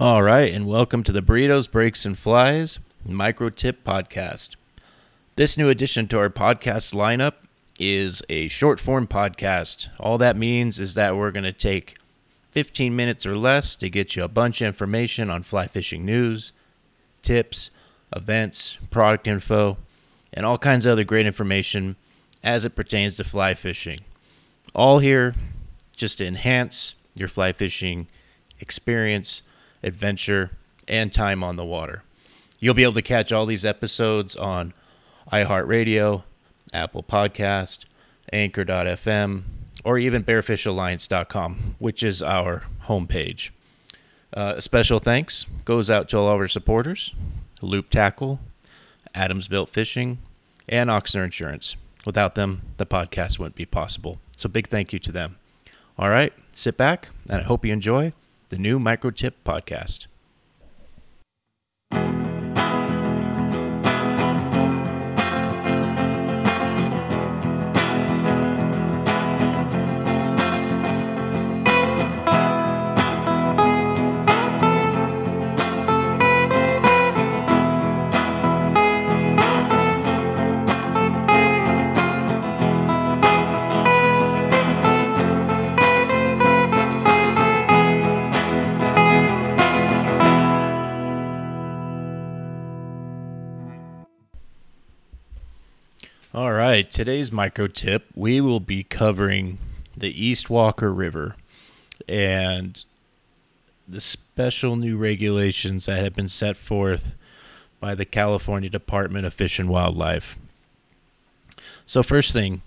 All right, and welcome to the Burritos, Breaks, and Flies Micro Tip Podcast. This new addition to our podcast lineup is a short form podcast. All that means is that we're going to take 15 minutes or less to get you a bunch of information on fly fishing news, tips, events, product info, and all kinds of other great information as it pertains to fly fishing. All here just to enhance your fly fishing experience adventure, and time on the water. You'll be able to catch all these episodes on iHeartRadio, Apple Podcast, Anchor.fm, or even BearfishAlliance.com, which is our homepage. Uh, a special thanks goes out to all our supporters Loop Tackle, Adams Built Fishing, and Oxner Insurance. Without them, the podcast wouldn't be possible. So, big thank you to them. All right, sit back, and I hope you enjoy the new Microtip podcast. Right, today's micro tip, we will be covering the East Walker River and the special new regulations that have been set forth by the California Department of Fish and Wildlife. So, first thing,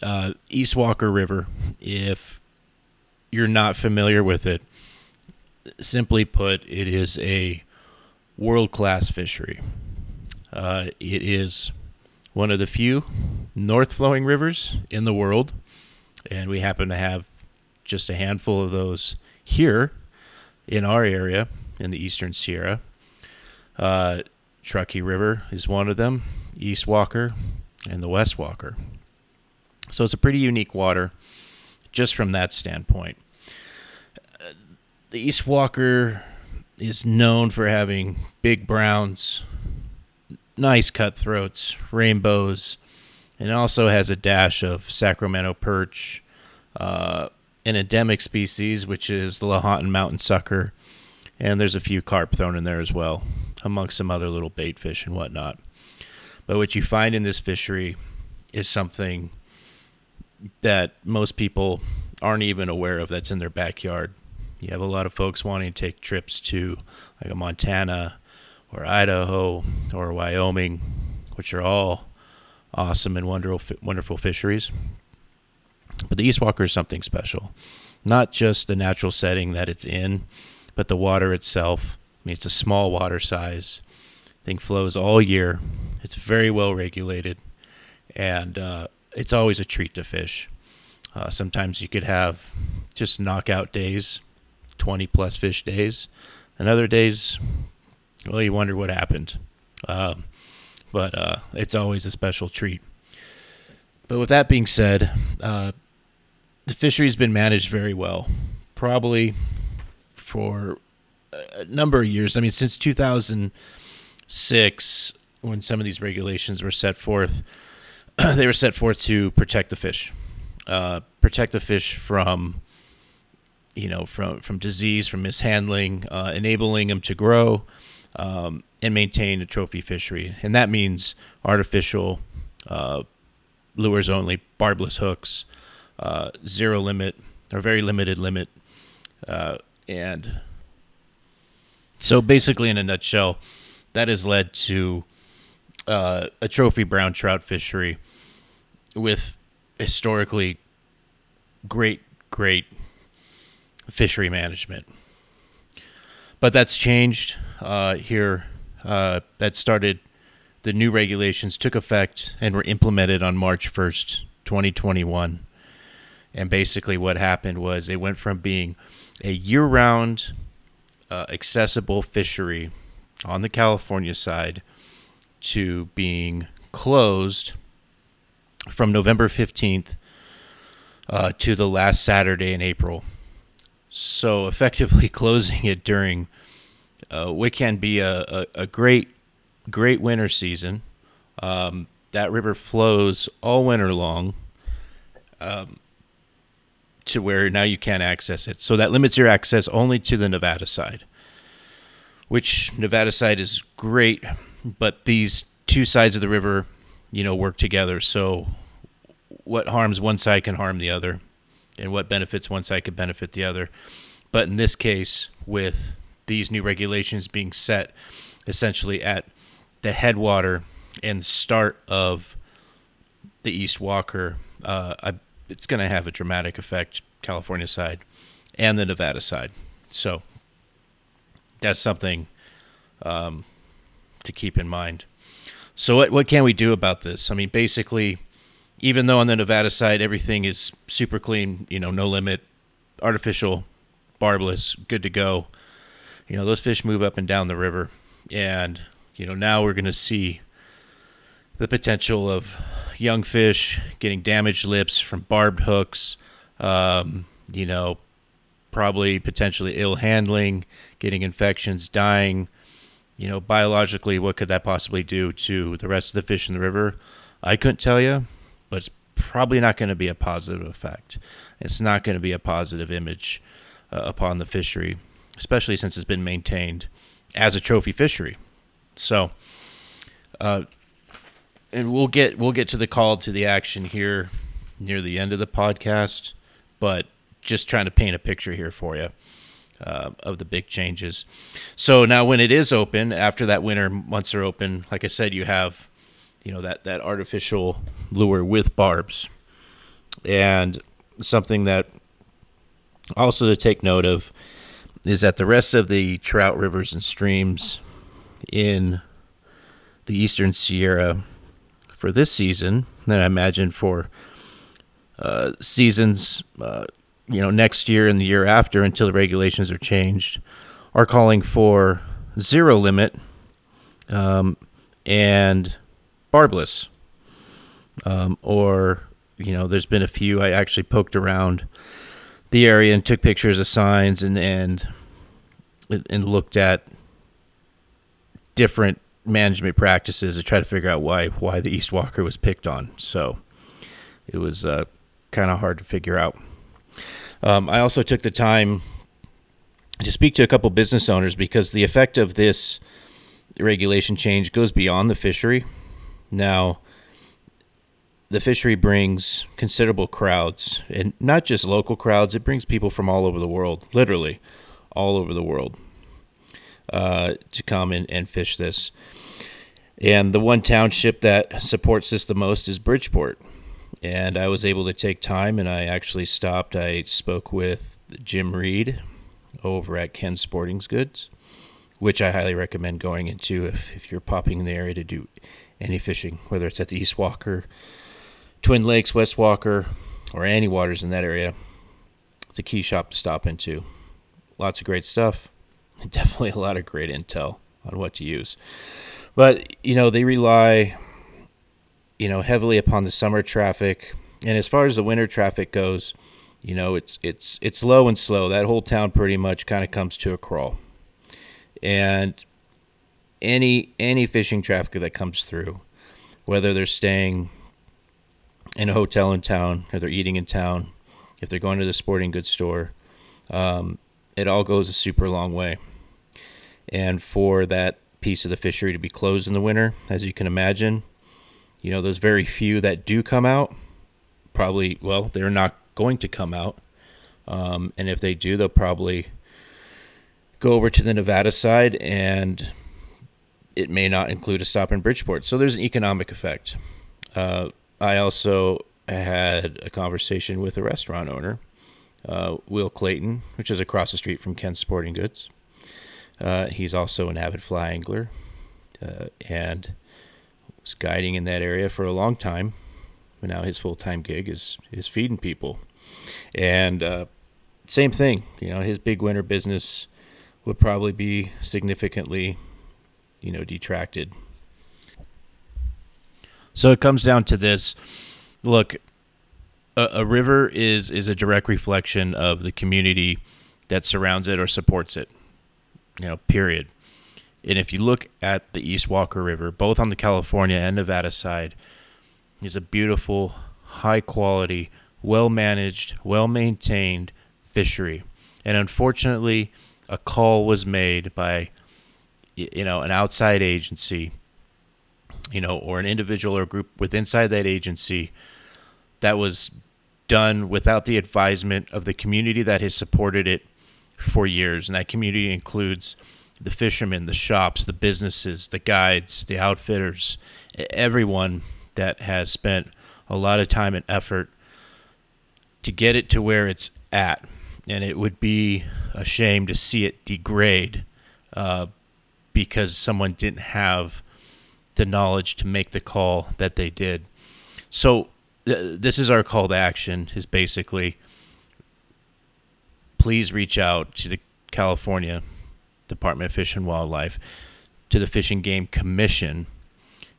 uh, East Walker River, if you're not familiar with it, simply put, it is a world class fishery. Uh, it is one of the few north flowing rivers in the world, and we happen to have just a handful of those here in our area in the eastern Sierra. Uh, Truckee River is one of them, East Walker, and the West Walker. So it's a pretty unique water just from that standpoint. Uh, the East Walker is known for having big browns, nice cutthroats, rainbows, and also has a dash of Sacramento perch, uh, an endemic species, which is the Lahontan mountain sucker, and there's a few carp thrown in there as well, amongst some other little bait fish and whatnot. But what you find in this fishery is something that most people aren't even aware of that's in their backyard. You have a lot of folks wanting to take trips to like a Montana, or Idaho or Wyoming, which are all awesome and wonderful wonderful fisheries. But the East Walker is something special. Not just the natural setting that it's in, but the water itself. I mean, it's a small water size. Thing flows all year. It's very well regulated, and uh, it's always a treat to fish. Uh, sometimes you could have just knockout days, 20 plus fish days, and other days well, you wonder what happened. Um, but uh, it's always a special treat. But with that being said, uh, the fishery's been managed very well, probably for a number of years. I mean, since 2006, when some of these regulations were set forth, they were set forth to protect the fish, uh, protect the fish from, you know, from from disease, from mishandling, uh, enabling them to grow, um, and maintain a trophy fishery. And that means artificial uh, lures only, barbless hooks, uh, zero limit or very limited limit. Uh, and so basically, in a nutshell, that has led to uh, a trophy brown trout fishery with historically great, great fishery management. But that's changed uh, here. Uh, that started, the new regulations took effect and were implemented on March 1st, 2021. And basically, what happened was it went from being a year round uh, accessible fishery on the California side to being closed from November 15th uh, to the last Saturday in April so effectively closing it during uh, what can be a, a, a, great, great winter season. Um, that river flows all winter long um, to where now you can't access it. So that limits your access only to the Nevada side, which Nevada side is great, but these two sides of the river, you know, work together. So what harms one side can harm the other, and what benefits one side could benefit the other. But in this case, with these new regulations being set essentially at the headwater and start of the East Walker, uh, I, it's going to have a dramatic effect, California side and the Nevada side. So that's something um, to keep in mind. So what what can we do about this? I mean, basically, even though on the Nevada side everything is super clean, you know, no limit, artificial, barbless, good to go. You know those fish move up and down the river. And you know now we're going to see the potential of young fish getting damaged lips from barbed hooks um, you know probably potentially ill handling getting infections dying. You know biologically what could that possibly do to the rest of the fish in the river? I couldn't tell you but it's probably not going to be a positive effect it's not going to be a positive image uh, upon the fishery especially since it's been maintained as a trophy fishery. So, uh, and we'll get we'll get to the call to the action here near the end of the podcast, but just trying to paint a picture here for you uh, of the big changes. So now, when it is open after that winter months are open, like I said, you have you know that that artificial lure with barbs, and something that also to take note of is that the rest of the trout rivers and streams in the eastern Sierra for this season, then I imagine for uh, seasons, uh, you know, next year and the year after until the regulations are changed, are calling for zero limit um, and barbless. Um, or, you know, there's been a few I actually poked around the area and took pictures of signs and and and looked at different management practices to try to figure out why why the East Walker was picked on. So it was uh, kind of hard to figure out. Um, I also took the time to speak to a couple business owners because the effect of this regulation change goes beyond the fishery. Now, the fishery brings considerable crowds, and not just local crowds, it brings people from all over the world, literally all over the world, uh, to come and, and fish this. And the one township that supports this the most is Bridgeport. And I was able to take time and I actually stopped. I spoke with Jim Reed over at Ken Sporting's Goods, which I highly recommend going into if, if you're popping in the area to do any fishing, whether it's at the East Walker Twin Lakes, West Walker, or any waters in that area, it's a key shop to stop into. Lots of great stuff. Definitely a lot of great intel on what to use. But, you know, they rely, you know, heavily upon the summer traffic. And as far as the winter traffic goes, you know, it's it's it's low and slow. That whole town pretty much kind of comes to a crawl. And any any fishing traffic that comes through, whether they're staying in a hotel in town, or they're eating in town, if they're going to the sporting goods store, um, it all goes a super long way. And for that piece of the fishery to be closed in the winter, as you can imagine, you know, those very few that do come out, probably, well, they're not going to come out. Um, and if they do, they'll probably go over to the Nevada side and it may not include a stop in Bridgeport. So there's an economic effect. Uh, I also had a conversation with a restaurant owner, uh, Will Clayton, which is across the street from Ken's Sporting Goods. Uh, he's also an avid fly angler uh, and was guiding in that area for a long time. But now his full time gig is is feeding people, and uh, same thing. You know, his big winter business would probably be significantly, you know, detracted so it comes down to this. Look, a, a river is is a direct reflection of the community that surrounds it or supports it. you know, period. And if you look at the East Walker River, both on the California and Nevada side, is a beautiful, high quality, well managed, well maintained fishery. And unfortunately, a call was made by you know an outside agency you know or an individual or group with inside that agency that was done without the advisement of the community that has supported it for years. And that community includes the fishermen the shops the businesses the guides the outfitters everyone that has spent a lot of time and effort to get it to where it's at. And it would be a shame to see it degrade uh, because someone didn't have the knowledge to make the call that they did. So th- this is our call to action is basically please reach out to the California Department of Fish and Wildlife to the Fish and Game Commission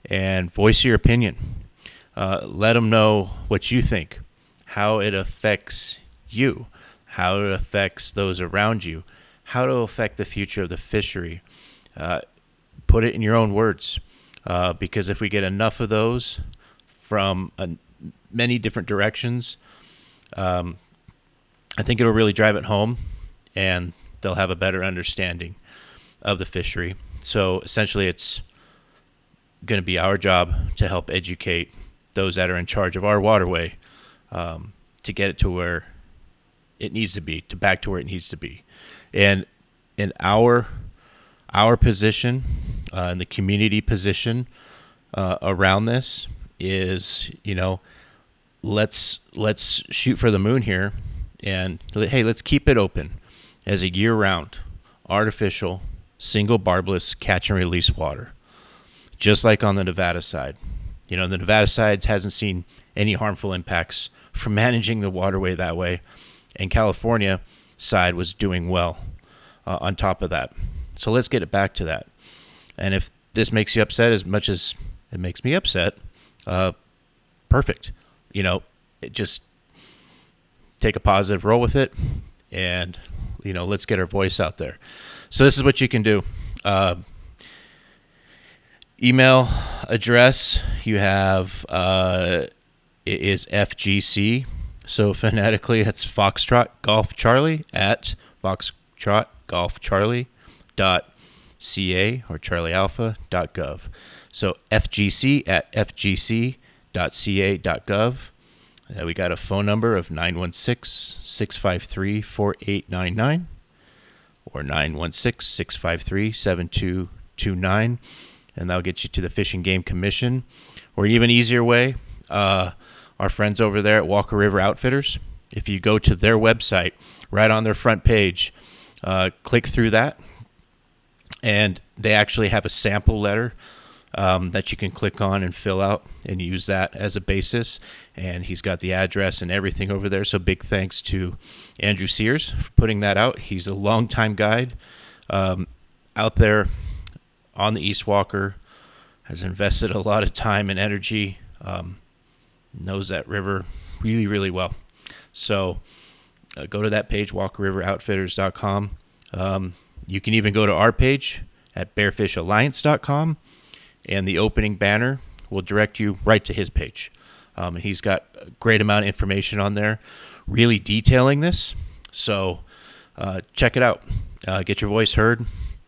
and voice your opinion. Uh, let them know what you think, how it affects you how it affects those around you, how to affect the future of the fishery. Put it in your own words, uh, because if we get enough of those from uh, many different directions, um, I think it'll really drive it home, and they'll have a better understanding of the fishery. So essentially, it's going to be our job to help educate those that are in charge of our waterway um, to get it to where it needs to be to back to where it needs to be and in our our position uh, and the community position uh, around this is you know let's let's shoot for the moon here and hey let's keep it open as a year round artificial single barbless catch and release water just like on the nevada side you know the nevada side hasn't seen any harmful impacts from managing the waterway that way and California side was doing well uh, on top of that. So let's get it back to that. And if this makes you upset as much as it makes me upset, uh, perfect. You know, it just take a positive role with it, and you know, let's get our voice out there. So this is what you can do. Uh, email address you have uh, is FGC so phonetically, it's Foxtrot Golf Charlie at Foxtrot Golf Charlie dot ca or Charlie Alpha dot gov. So FGC at FGC dot ca dot gov. Uh, we got a phone number of 916 653 4899 or 916 653 7229, and that'll get you to the Fish and Game Commission. Or even easier way, uh, our friends over there at Walker River Outfitters. If you go to their website, right on their front page, uh, click through that, and they actually have a sample letter um, that you can click on and fill out and use that as a basis. And he's got the address and everything over there. So big thanks to Andrew Sears for putting that out. He's a longtime guide um, out there on the East Walker, has invested a lot of time and energy. Um, knows that river really, really well. So uh, go to that page, walkerriveroutfitters.com. Um, you can even go to our page at bearfishalliance.com, and the opening banner will direct you right to his page. Um, he's got a great amount of information on there, really detailing this. So uh, check it out. Uh, get your voice heard.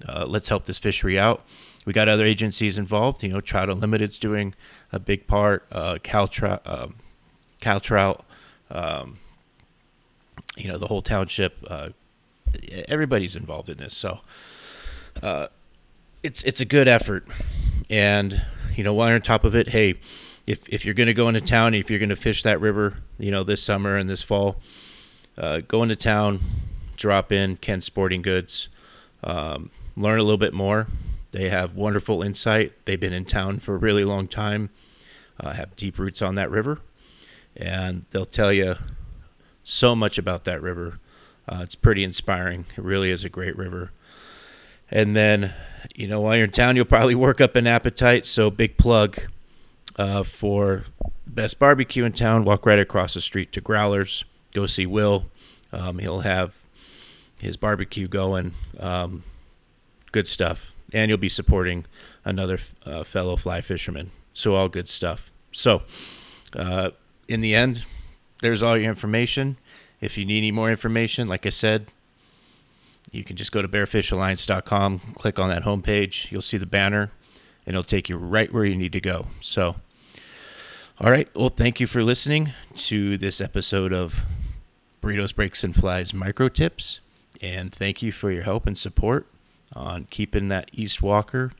Uh, let's help this fishery out we got other agencies involved. You know, Trout Unlimited's doing a big part. Uh, Caltrout, um, Caltrout, um, you know, the whole township. Everybody's involved in this, so uh, it's it's a good effort. And you know, while on top of it, hey, if if you're going to go into town, if you're going to fish that river, you know, this summer and this fall, uh, go into town, drop in Ken Sporting Goods, um, learn a little bit more they have wonderful insight. They've been in town for a really long time, uh, have deep roots on that river, and they'll tell you so much about that river. Uh, it's pretty inspiring. It really is a great river. And then, you know, while you're in town, you'll probably work up an appetite. So, big plug uh, for best barbecue in town. Walk right across the street to Growlers. Go see Will. Um, he'll have his barbecue going. Um, good stuff. And you'll be supporting another uh, fellow fly fisherman. So, all good stuff. So, uh, in the end, there's all your information. If you need any more information, like I said, you can just go to bearfishalliance.com, click on that homepage. You'll see the banner, and it'll take you right where you need to go. So, all right. Well, thank you for listening to this episode of Burritos, Breaks, and Flies Micro Tips. And thank you for your help and support on keeping that East Walker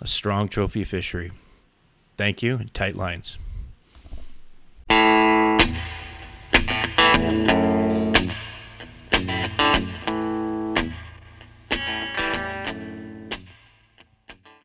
a strong trophy fishery. Thank you and tight lines.